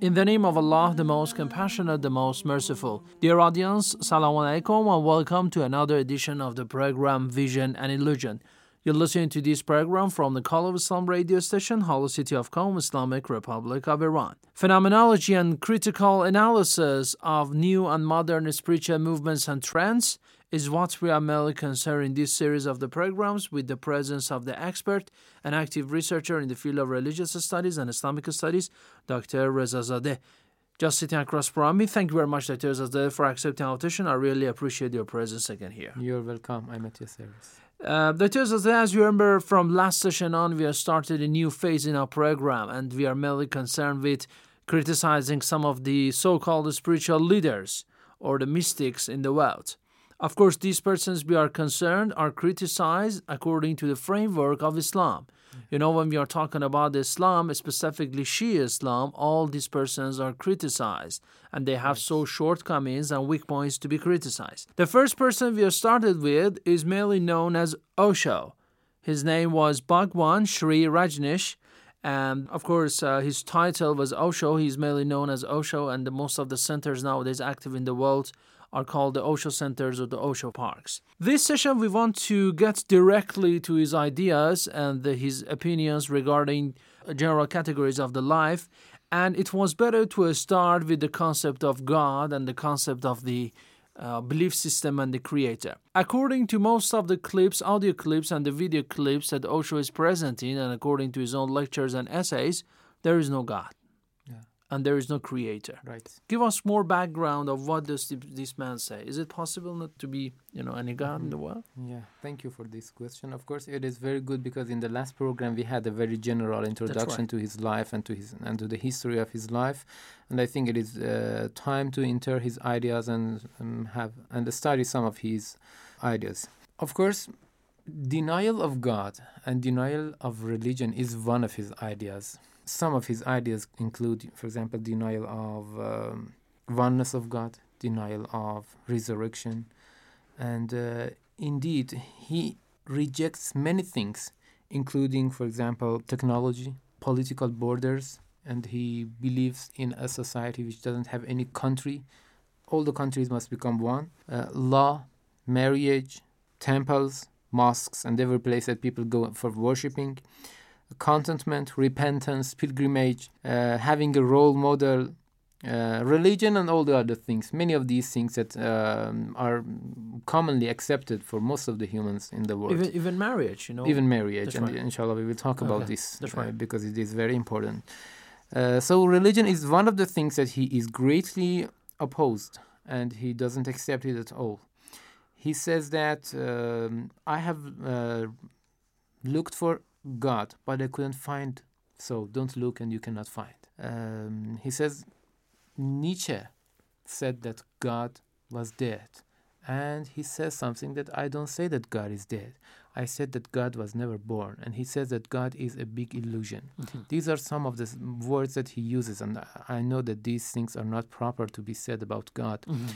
In the name of Allah, the most compassionate, the most merciful. Dear audience, Salam Alaikum and welcome to another edition of the program Vision and Illusion. You're listening to this program from the Call of Islam radio station, Holy City of Qom, Islamic Republic of Iran. Phenomenology and critical analysis of new and modern spiritual movements and trends is what we are mainly concerned in this series of the programs with the presence of the expert and active researcher in the field of religious studies and Islamic studies, Dr. Rezazadeh. Just sitting across from me, thank you very much, Dr. Zadeh, for accepting our invitation. I really appreciate your presence again here. You're welcome. I'm at your service. Uh, Dr. Zadeh, as you remember from last session on, we have started a new phase in our program, and we are mainly concerned with criticizing some of the so called spiritual leaders or the mystics in the world. Of course, these persons we are concerned are criticized according to the framework of Islam. You know, when we are talking about Islam, specifically Shia Islam, all these persons are criticized and they have so shortcomings and weak points to be criticized. The first person we have started with is mainly known as Osho. His name was Bhagwan Sri Rajneesh. And of course, uh, his title was Osho. He's mainly known as Osho, and the, most of the centers nowadays active in the world are called the Osho centers or the Osho parks. This session, we want to get directly to his ideas and his opinions regarding general categories of the life. And it was better to start with the concept of God and the concept of the uh, belief system and the creator. According to most of the clips, audio clips, and the video clips that Osho is present in, and according to his own lectures and essays, there is no God and there is no creator. Right. Give us more background of what does this man say. Is it possible not to be, you know, any God mm-hmm. in the world? Yeah. Thank you for this question. Of course, it is very good because in the last program we had a very general introduction right. to his life and to his and to the history of his life, and I think it is uh, time to enter his ideas and um, have and study some of his ideas. Of course, denial of God and denial of religion is one of his ideas some of his ideas include, for example, denial of um, oneness of God, denial of resurrection, and uh, indeed, he rejects many things, including, for example, technology, political borders, and he believes in a society which doesn't have any country. All the countries must become one. Uh, law, marriage, temples, mosques, and every place that people go for worshipping contentment, repentance, pilgrimage, uh, having a role model, uh, religion, and all the other things. Many of these things that um, are commonly accepted for most of the humans in the world. Even, even marriage, you know. Even marriage, That's and right. inshallah we will talk about this right. uh, because it is very important. Uh, so religion is one of the things that he is greatly opposed, and he doesn't accept it at all. He says that um, I have uh, looked for God, but I couldn't find. So don't look and you cannot find. Um, he says Nietzsche said that God was dead. And he says something that I don't say that God is dead. I said that God was never born. And he says that God is a big illusion. Mm-hmm. These are some of the words that he uses. And I know that these things are not proper to be said about God. Mm-hmm.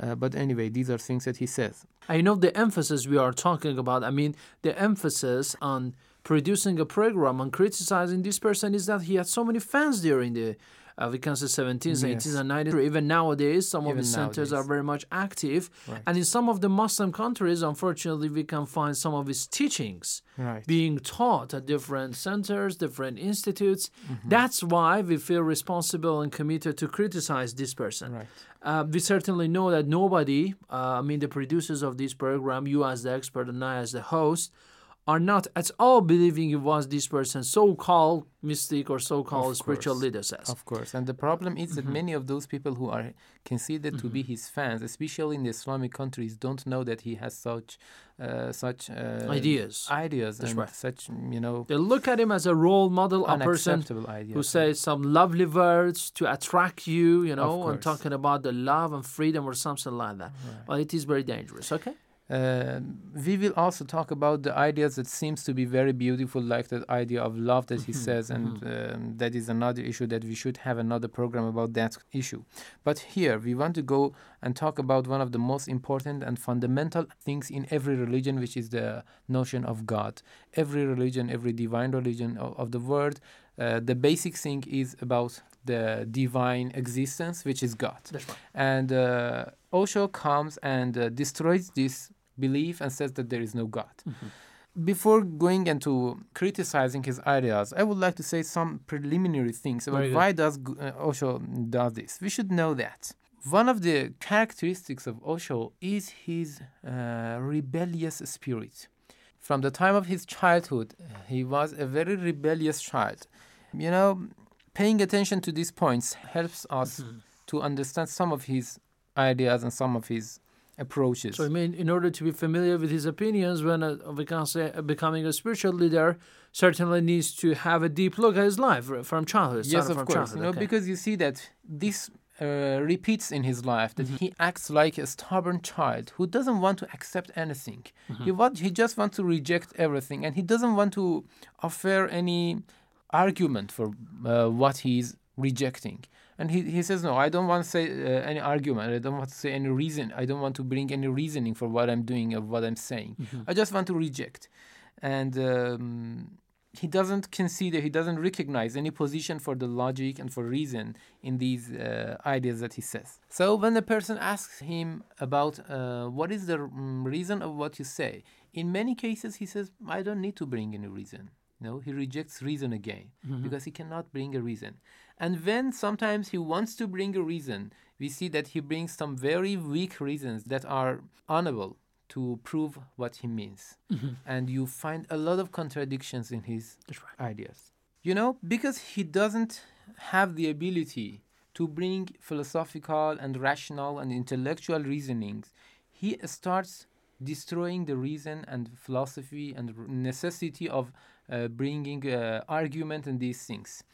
Uh, but anyway, these are things that he says. I know the emphasis we are talking about. I mean, the emphasis on producing a program and criticizing this person is that he had so many fans during the uh, we can say 17th, Yes. 18th, and 19th. Even nowadays, some of Even the centers are very much active. Right. And in some of the Muslim countries, unfortunately, we can find some of his teachings Right. being taught at different centers, different institutes. Mm-hmm. That's why we feel responsible and committed to criticize this person. Right. Uh, we certainly know that nobody, uh, I mean, the producers of this program, you as the expert and I as the host, are not at all believing it was this person's so-called mystic or so-called spiritual leader says. Of course, and the problem is Mm-hmm. that many of those people who are considered to be his fans, especially in the Islamic countries, don't know that he has such, uh, such uh, Ideas. ideas, That's and right. such you know They look at him as a role model, a person ideas. who says some lovely words to attract you, you know, and talking about the love and freedom or something like that. But it is very dangerous, okay? Uh, we will also talk about the ideas that seems to be very beautiful, like that idea of love that he says, and um, that is another issue that we should have another program about that issue. But here we want to go and talk about one of the most important and fundamental things in every religion, which is the notion of God. Every religion, every divine religion of, of the world, uh, the basic thing is about the divine existence, which is God. That's right. And uh, Osho comes and uh, destroys this belief and says that there is no God. Before going into criticizing his ideas, I would like to say some preliminary things about Very good. why does uh, Osho does this. We should know that one of the characteristics of Osho is his uh, rebellious spirit. From the time of his childhood, he was a very rebellious child. You know, paying attention to these points helps us Mm-hmm. to understand some of his ideas and some of his approaches. So I mean, in order to be familiar with his opinions, when we can say uh, becoming a spiritual leader, certainly needs to have a deep look at his life uh, from childhood. yes, of course. childhood, You know, okay. because you see that this uh, repeats in his life that Mm-hmm. he acts like a stubborn child who doesn't want to accept anything. Mm-hmm. He want, he just wants to reject everything, and he doesn't want to offer any argument for uh, what he's rejecting. And he, he says, No, I don't want to say uh, any argument. I don't want to say any reason. I don't want to bring any reasoning for what I'm doing or what I'm saying. I just want to reject. And um, he doesn't consider, he doesn't recognize any position for the logic and for reason in these uh, ideas that he says. So when the person asks him about uh, what is the mm, reason of what you say, in many cases he says, I don't need to bring any reason. No, he rejects reason again mm-hmm. because he cannot bring a reason. And when sometimes he wants to bring a reason, we see that he brings some very weak reasons that are unable to prove what he means. Mm-hmm. And you find a lot of contradictions in his ideas. You know, because he doesn't have the ability to bring philosophical and rational and intellectual reasonings, he starts destroying the reason and philosophy and necessity of uh, bringing uh, argument and these things.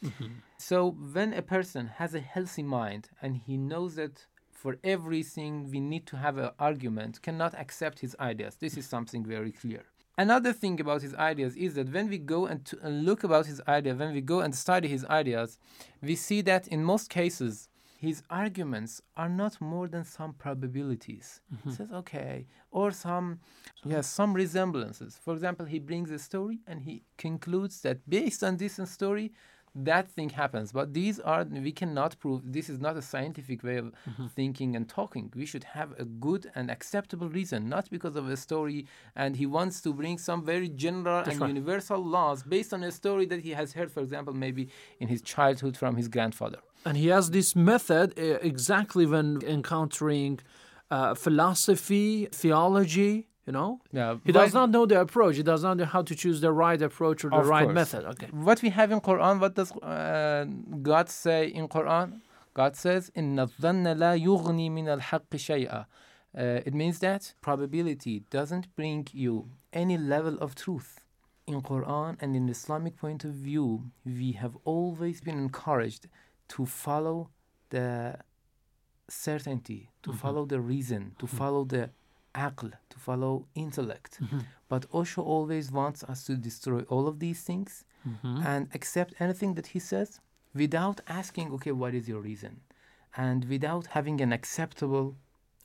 So when a person has a healthy mind and he knows that for everything we need to have an argument, cannot accept his ideas. This is something very clear. Another thing about his ideas is that when we go and, to, and look about his idea, when we go and study his ideas, we see that in most cases his arguments are not more than some probabilities. He mm-hmm. says, okay, or some, yes, some resemblances. For example, he brings a story and he concludes that based on this story, that thing happens. But these are, we cannot prove, this is not a scientific way of mm-hmm. thinking and talking. We should have a good and acceptable reason, not because of a story. And he wants to bring some very general and right. universal laws based on a story that he has heard, for example, maybe in his childhood from his grandfather. And he has this method uh, exactly when encountering uh, philosophy, theology, you know? Yeah, he does not know the approach. He does not know how to choose the right approach or the right course. method. Okay. What we have in Quran, what does uh, God say in Quran? God says, "Inna la yughni min al shay'a." Uh, it means that probability doesn't bring you any level of truth. In Quran and in Islamic point of view, we have always been encouraged to follow the certainty, to mm-hmm. follow the reason, to mm-hmm. follow the aql, to follow intellect. Mm-hmm. But Osho always wants us to destroy all of these things and accept anything that he says without asking, okay, what is your reason? And without having an acceptable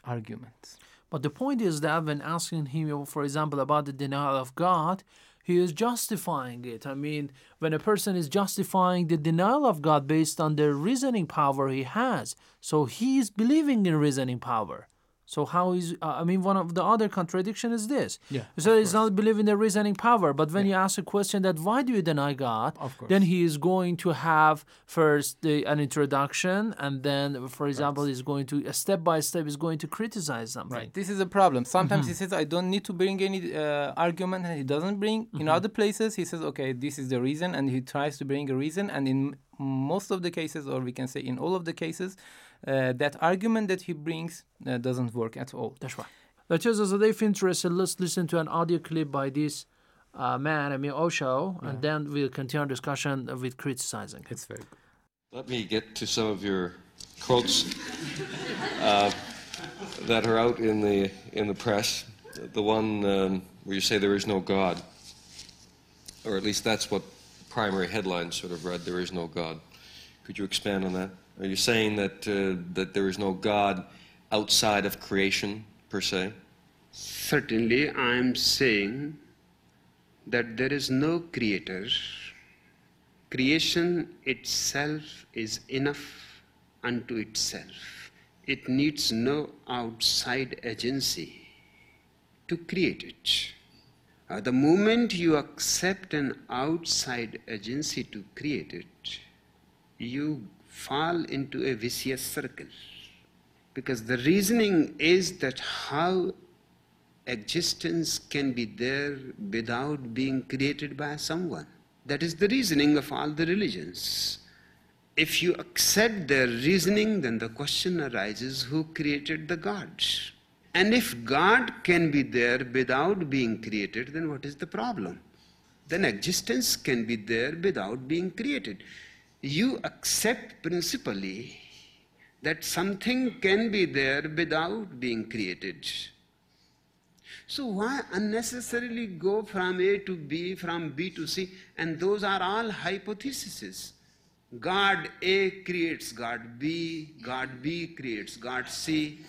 argument. But the point is that when asking him, for example, about the denial of God, he is justifying it. I mean, when a person is justifying the denial of God based on the reasoning power he has, so he is believing in reasoning power. So how is uh, I mean one of the other contradiction is this. Yeah, So he's not believing the reasoning power, but when you ask a question that why do you deny God, Of course. then he is going to have first the, an introduction, and then, for example, he's going to uh, step by step is going to criticize something. Right. This is a problem. Sometimes Mm-hmm. he says, I don't need to bring any uh, argument, and he doesn't bring. In Mm-hmm. other places, he says, okay, this is the reason, and he tries to bring a reason. And in most of the cases, or we can say in all of the cases, that argument that he brings uh, doesn't work at all. That's right. Lectures as if interested, let's listen to an audio clip by this uh, man, I mean Osho, and then we'll continue our discussion with criticizing. It's very good. Let me get to some of your quotes uh, that are out in the in the press. The one um, where you say there is no God, or at least that's what primary headlines sort of read. There is no God. Could you expand on that? Are you saying that uh, that there is no God outside of creation per se? Certainly, I am saying that there is no creator. Creation itself is enough unto itself. It needs no outside agency to create it. Uh, the moment you accept an outside agency to create it, you fall into a vicious circle. Because the reasoning is that how existence can be there without being created by someone. That is the reasoning of all the religions. If you accept their reasoning, then the question arises who created the gods? And if God can be there without being created, then what is the problem? Then existence can be there without being created. You accept principally that something can be there without being created. So why unnecessarily go from A to B, from B to C? And those are all hypotheses. God A creates God B, God B creates God C.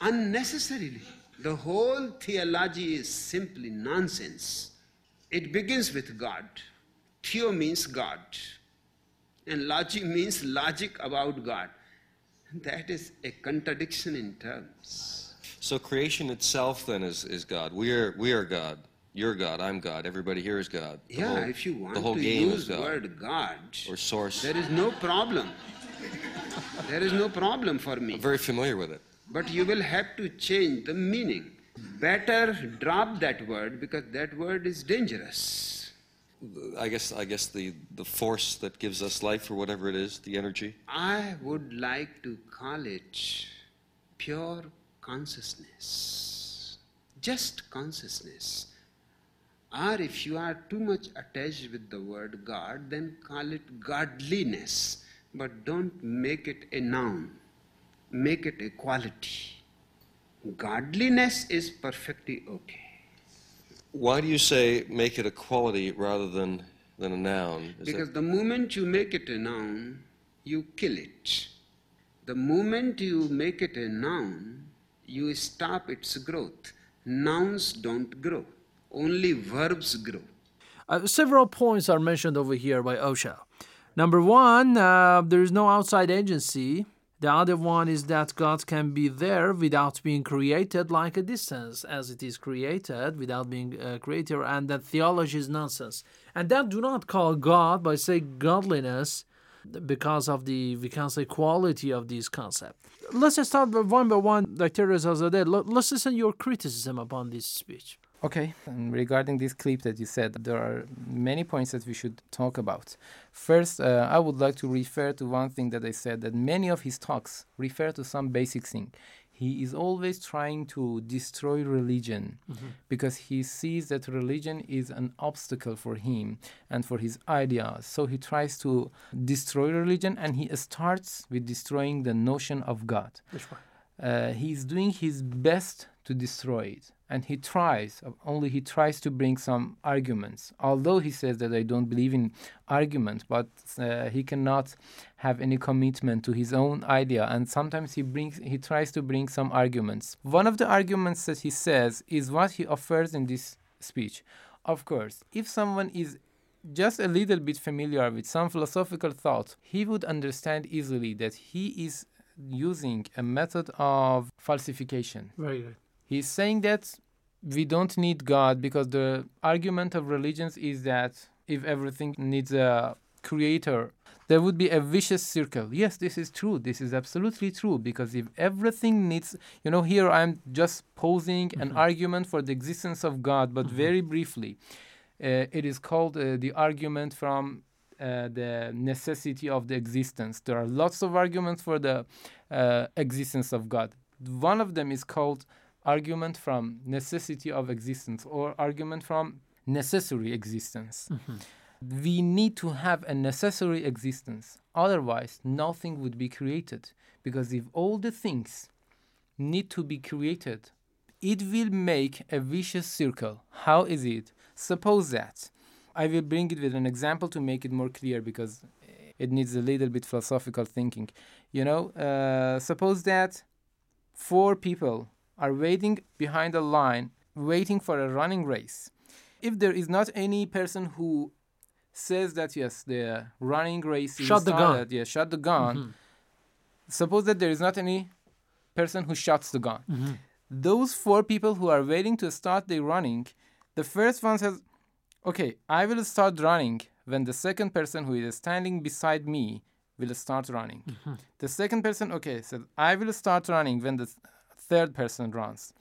Unnecessarily. The whole theology is simply nonsense. It begins with God. Theo means God. And logic means logic about God. That is a contradiction in terms. So creation itself then is, is God. We are we are God. You're God. I'm God. Everybody here is God. The yeah, whole- if you want the whole to game use is the God word God, or source. there is no problem. there is no problem for me. I'm very familiar with it. But you will have to change the meaning. Better drop that word because that word is dangerous. I guess I guess the the force that gives us life or whatever it is, the energy. I would like to call it pure consciousness, just consciousness. Or if you are too much attached with the word God, then call it godliness. But don't make it a noun, make it a quality. Godliness is perfectly okay. Why do you say make it a quality rather than than a noun? Is Because that, the moment you make it a noun, you kill it. The moment you make it a noun, you stop its growth. Nouns don't grow, only verbs grow. Uh, several points are mentioned over here by Osho. Number one, uh, there is no outside agency. The other one is that God can be there without being created, like a distance, as it is created without being uh, creator, and that theology is nonsense. And that do not call God by say godliness because of the we can say quality of these concepts. Let's start one by one, Dr. Rezazadeh. Let- Let's listen your criticism upon this speech. Okay, and regarding this clip that you said, there are many points that we should talk about. First, uh, I would like to refer to one thing that I said that many of his talks refer to some basic thing. He is always trying to destroy religion because he sees that religion is an obstacle for him and for his ideas. So he tries to destroy religion and he starts with destroying the notion of God uh, he's doing his best to destroy it and he tries only he tries to bring some arguments although he says that i don't believe in argument but uh, he cannot have any commitment to his own idea and sometimes he brings he tries to bring some arguments one of the arguments that he says is what he offers in this speech Of course, if someone is just a little bit familiar with some philosophical thought, he would understand easily that he is using a method of falsification. Very good. He's saying that we don't need God because the argument of religions is that if everything needs a creator, there would be a vicious circle. Yes, this is true. This is absolutely true because if everything needs, you know, here I'm just posing mm-hmm. an argument for the existence of God, but mm-hmm. very briefly. Uh, it is called uh, the argument from uh, the necessity of the existence. There are lots of arguments for the uh, existence of God. One of them is called argument from necessity of existence or argument from necessary existence. Mm-hmm. We need to have a necessary existence, otherwise, nothing would be created. Because if all the things need to be created, it will make a vicious circle. How is it? Suppose that. I will bring it with an example to make it more clear because it needs a little bit philosophical thinking. You know, uh, suppose that four people are waiting behind a line, waiting for a running race. If there is not any person who says that yes, the running race is shot the started, gun. yeah, shot the gun. Mm-hmm. Suppose that there is not any person who shots the gun. Mm-hmm. Those four people who are waiting to start the running, the first one says, "Okay, I will start running when the second person who is standing beside me will start running." Mm-hmm. The second person, okay, said, "I will start running when the third person runs.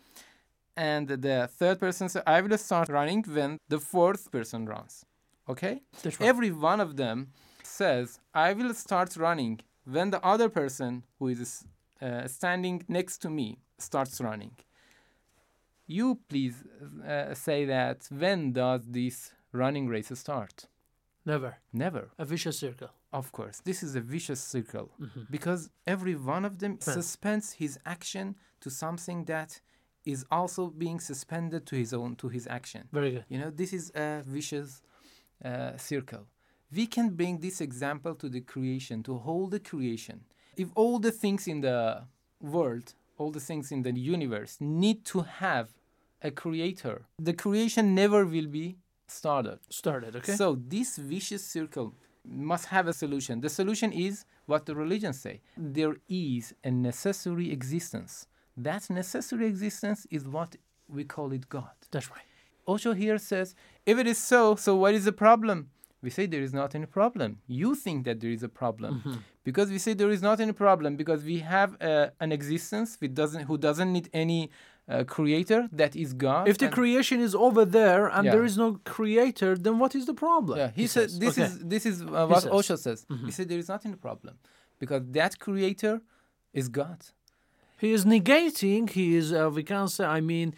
And the third person says, I will start running when the fourth person runs. Okay? Right. Every one of them says, I will start running when the other person who is uh, standing next to me starts running. You please uh, say that when does this running race start? Never. Never. A vicious circle. Of course. This is a vicious circle mm-hmm. because every one of them suspends his action to something that is also being suspended to his own to his action. Very good. You know, this is a vicious uh, circle. We can bring this example to the creation, to hold the creation. If all the things in the world, all the things in the universe need to have a creator, the creation never will be started. Started, okay. So this vicious circle must have a solution. The solution is what the religions say. There is a necessary existence that necessary existence is what we call it God. That's right. Osho here says, if it is so, so what is the problem? We say there is not any problem. You think that there is a problem. Mm-hmm. Because we say there is not any problem, because we have uh, an existence doesn't, who doesn't need any uh, creator, that is God. If the creation is over there and yeah. there is no creator, then what is the problem? Yeah, he, he said, this, okay. is, this is uh, what says. Osho says. Mm-hmm. He said there is not any problem, because that creator is God. He is negating, he is, uh, we can say, I mean,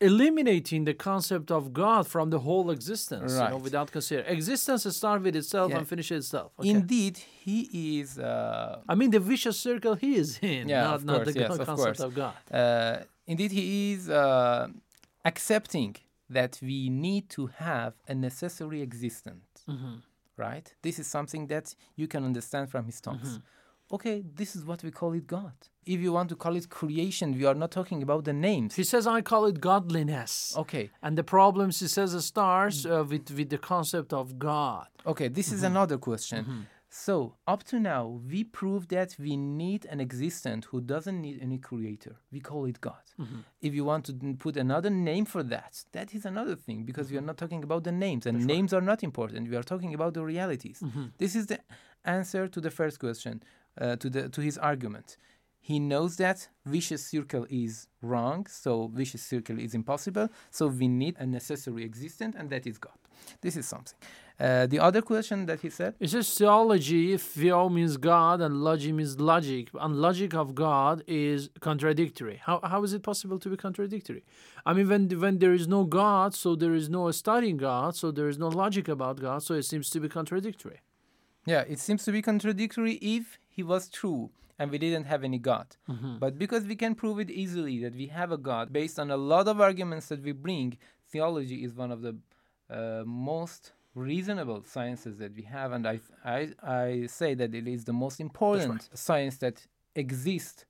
eliminating the concept of God from the whole existence, right. you know, without considering. Existence starts with itself yeah. and finishes itself. Okay. Indeed, he is. Uh, I mean, the vicious circle he is in, yeah, not, of not the yes, concept of, of God. Indeed, he is uh, accepting that we need to have a necessary existence. Mm-hmm. Right? This is something that you can understand from his talks. Mm-hmm okay, this is what we call it God. If you want to call it creation, we are not talking about the names. He says, I call it godliness. Okay. And the problems, he says, starts uh, with, with the concept of God. Okay, this mm-hmm. is another question. Mm-hmm. So, up to now, we prove that we need an existent who doesn't need any creator. We call it God. Mm-hmm. If you want to put another name for that, that is another thing because we are not talking about the names, and That's names right. are not important. We are talking about the realities. Mm-hmm. This is the answer to the first question uh, to the to his argument. He knows that vicious circle is wrong, so vicious circle is impossible. So we need a necessary existent, and that is God. This is something. Uh, the other question that he said is just theology. If theo means God, and logic means logic, and logic of God is contradictory. How how is it possible to be contradictory? I mean, when when there is no God, so there is no studying God, so there is no logic about God, so it seems to be contradictory. Yeah, it seems to be contradictory if he was true and we didn't have any God. Mm-hmm. But because we can prove it easily that we have a God based on a lot of arguments that we bring, theology is one of the uh, most reasonable sciences that we have, and I, I, I say that it is the most important right. science that exists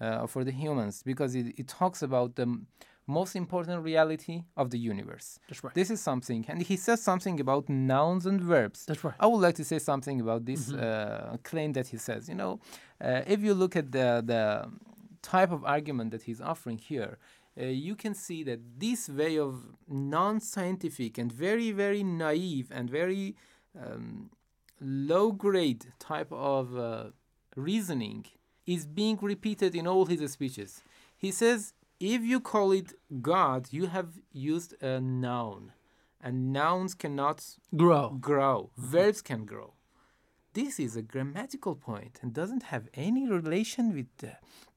uh, for the humans because it, it talks about the most important reality of the universe. That's right. This is something, and he says something about nouns and verbs. That's right. I would like to say something about this Mhm. uh, claim that he says. You know, uh, if you look at the the type of argument that he's offering here, uh, you can see that this way of non-scientific and very very naive and very um, low grade type of uh, reasoning is being repeated in all his speeches. He says, if you call it God, you have used a noun, and nouns cannot Grow. Grow. Verbs can grow. This is a grammatical point and doesn't have any relation with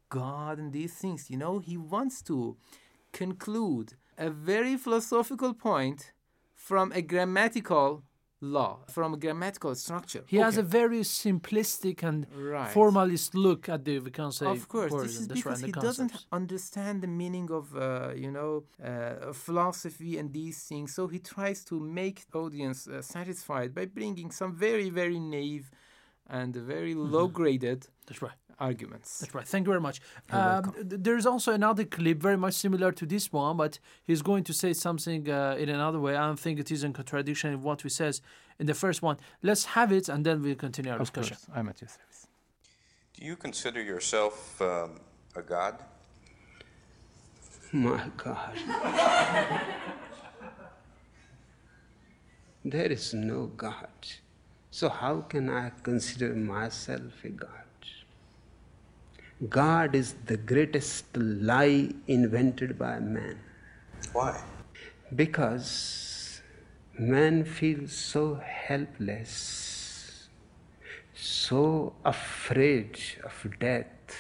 God and these things. You know, he wants to conclude a very philosophical point from a grammatical law, from a grammatical structure. He has a very simplistic and Right. formalist look at the we can say Of course, this is because he doesn't understand the meaning of, uh, you know, uh, philosophy and these things. So he tries to make audience uh, satisfied by bringing some very, very naive and very low-graded Mm-hmm. That's right. arguments. That's right. Thank you very much. You're Um, welcome. there's also another clip very much similar to this one, but he's going to say something uh, in another way. I don't think it is in contradiction with what we says in the first one. Let's have it, and then we'll continue our Of discussion. course, I'm at your service. Do you consider yourself um, a god? My God. there is no God. So, how can I consider myself a God? God is the greatest lie invented by man. Why? Because man feels so helpless, so afraid of death,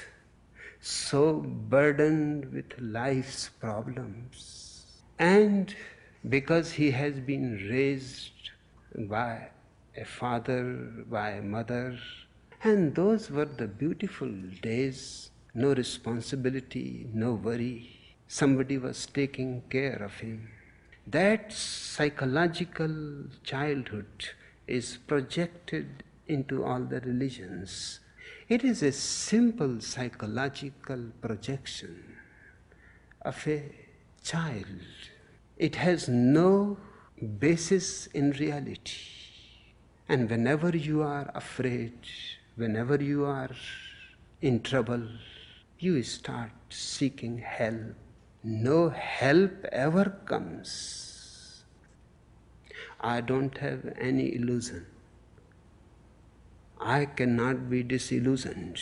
so burdened with life's problems. And because he has been raised by a father, by a mother, and those were the beautiful days, no responsibility, no worry. Somebody was taking care of him. That psychological childhood is projected into all the religions. It is a simple psychological projection of a child. It has no basis in reality. And whenever you are afraid, whenever you are in trouble, you start seeking help. No help ever comes. I don't have any illusion. I cannot be disillusioned.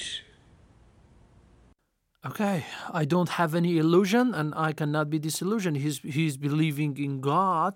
Okay, I don't have any illusion and I cannot be disillusioned. He's he's believing in God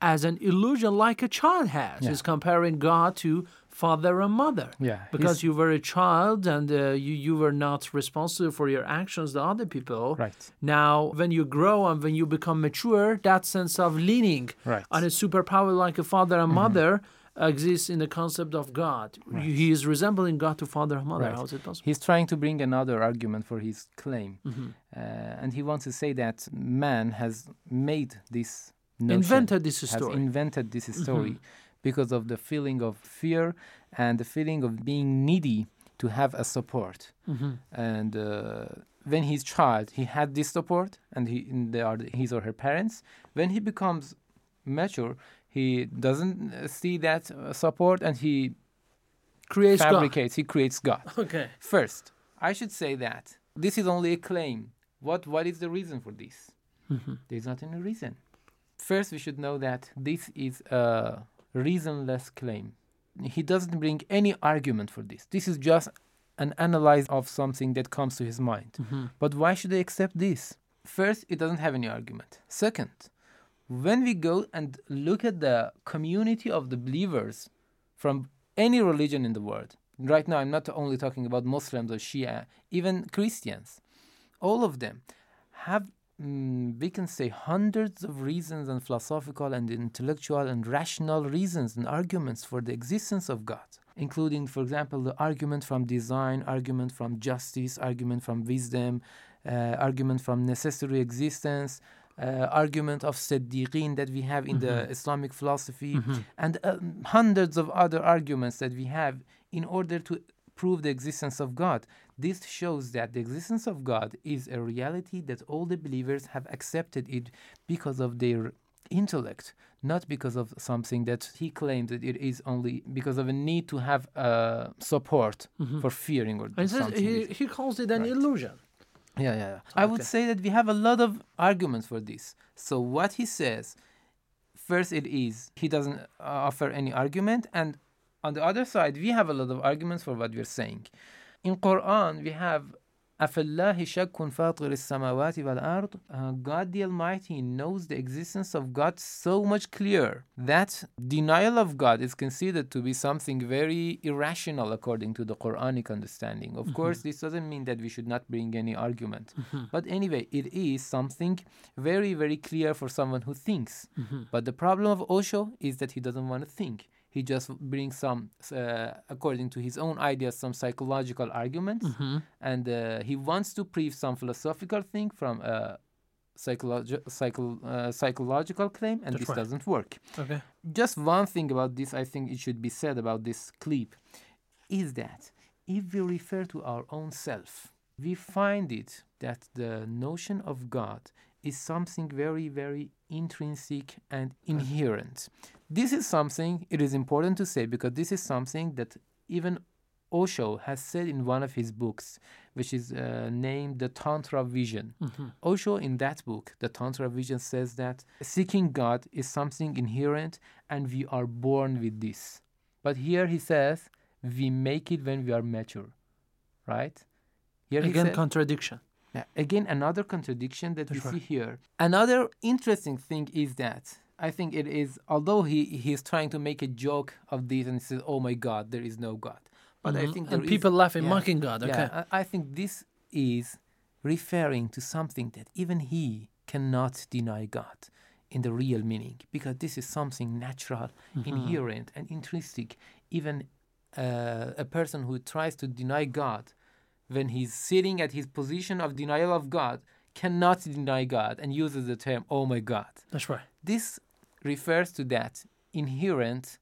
as an illusion like a child has. Yeah. He's comparing God to father and mother. Yeah, Because you were a child and uh, you, you were not responsible for your actions, the other people. Right. Now, when you grow and when you become mature, that sense of leaning Right. Mm-hmm. on a superpower like a father and mother exists in the concept of God. He is resembling God to father and mother. Right. How is it possible? He's trying to bring another argument for his claim. Mhm. Uh, and he wants to say that man has made this notion, Invented this has story. invented this Mhm. story because of the feeling of fear and the feeling of being needy to have a support. Mhm. And uh, when he's child, he had this support, and he they are his or her parents. When he becomes mature, he doesn't uh, see that uh, support, and he Creates God. fabricates. He creates God. Okay. First, I should say that this is only a claim. What what is the reason for this? Mhm. There's not any reason. First, we should know that this is a reasonless claim. He doesn't bring any argument for this. This is just an analyze of something that comes to his mind. Mhm. But why should I accept this? First, it doesn't have any argument. Second, when we go and look at the community of the believers from any religion in the world, right now I'm not only talking about Muslims or Shia, even Christians, all of them have, mm, we can say, hundreds of reasons and philosophical and intellectual and rational reasons and arguments for the existence of God. Including, for example, the argument from design, argument from justice, argument from wisdom, uh, argument from necessary existence, uh, argument of Siddiqeen that we have in the Mhm. Islamic philosophy, Mhm. and um, hundreds of other arguments that we have in order to prove the existence of God. This shows that the existence of God is a reality that all the believers have accepted it because of their intellect, not because of something that he claims that it is only because of a need to have uh, support Mhm. for fearing or And something. he, he calls it an illusion. Yeah, yeah, yeah. I would say that we have a lot of arguments for this. So what he says, first it is he doesn't uh, offer any argument, and on the other side we have a lot of arguments for what we're saying. In Quran we have Afallahi fatir samawati wal ard. God the Almighty knows the existence of God so much clearer that denial of God is considered to be something very irrational according to the Quranic understanding. Of mm-hmm. course, this doesn't mean that we should not bring any argument. Mm-hmm. But anyway, it is something very, very clear for someone who thinks. Mm-hmm. But the problem of Osho is that he doesn't want to think. He just brings some, uh, according to his own ideas, some psychological arguments, Mhm. and uh, he wants to prove some philosophical thing from a psychologi- psycho- uh, psychological claim, and That's this right. doesn't work. Okay. Just one thing about this, I think it should be said about this clip, is that if we refer to our own self, we find it that the notion of God is something very, very intrinsic and inherent. This is something it is important to say because this is something that even Osho has said in one of his books, which is uh, named The Tantra Vision. Mhm. Osho, in that book, The Tantra Vision, says that seeking God is something inherent and we are born with this. But here he says we make it when we are mature, right? Here Again, said- contradiction. yeah, again, another contradiction that we That's see here. Another interesting thing is that I think it is, although he he's trying to make a joke of this and says, "Oh my God, there is no God," but I Mhm. think And is- people laughing, yeah, mocking God, yeah, okay. I, I think this is referring to something that even he cannot deny God in the real meaning, because this is something natural, Mhm. inherent, and intrinsic. Even uh, a person who tries to deny God when he's sitting at his position of denial of God cannot deny God and uses the term, oh my God. That's right. This refers to that inherent.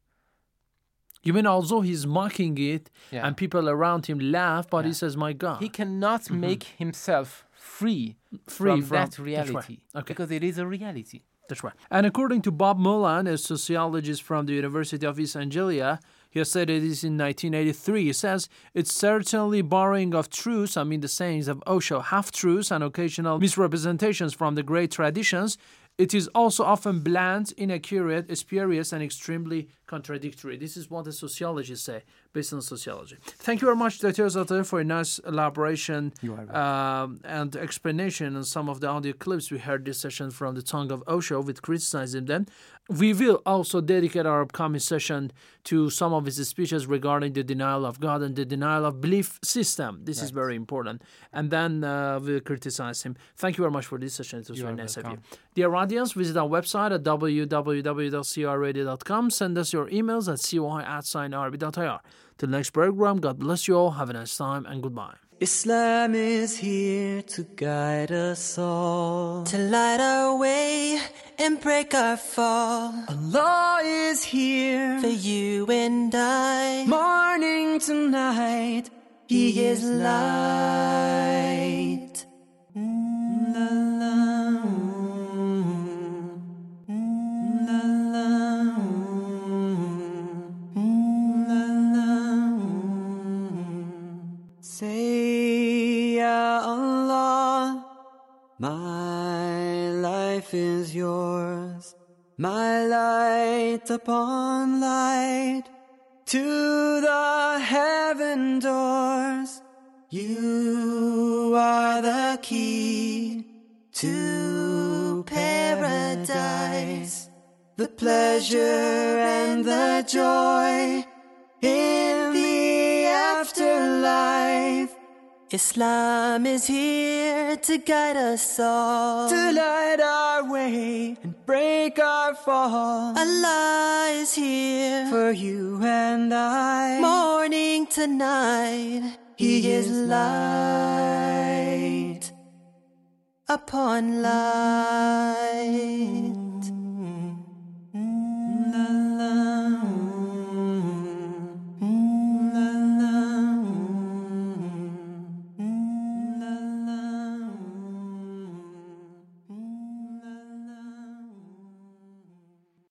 You mean although he's mocking it Yeah. and people around him laugh, but he says, "My God." He cannot mm-hmm. make himself free, Free from, from- that that's right. reality Okay. because it is a reality. That's right. And according to Bob Mullan, a sociologist from the University of East Anglia, he said it is in 1983. He says it's certainly borrowing of truths, I mean the sayings of Osho, half truths and occasional misrepresentations from the great traditions. It is also often bland, inaccurate, spurious, and extremely contradictory. This is what the sociologists say, based on sociology. Thank you very much, Dr. Zadeh, for a nice elaboration um, and explanation on some of the audio clips we heard this session from the tongue of Osho with criticizing them. We will also dedicate our upcoming session to some of his speeches regarding the denial of God and the denial of belief system. This is very important. And then uh, we'll criticize him. Thank you very much for this session. It was You very nice of you. Dear audience, visit our website at www.crradio.com. Send us your emails at coy at signrb.ir. Till next program, God bless you all. Have a nice time and goodbye. Islam is here to guide us all, to light our way and break our fall. Allah is here for you and I, morning to night. He is light. Mm, la, la, la, my light upon light to the heaven doors. You are the key to paradise, the pleasure and the joy Islam is here to guide us all, to light our way and break our fall. Allah is here for you and I, morning to night. He is light upon light.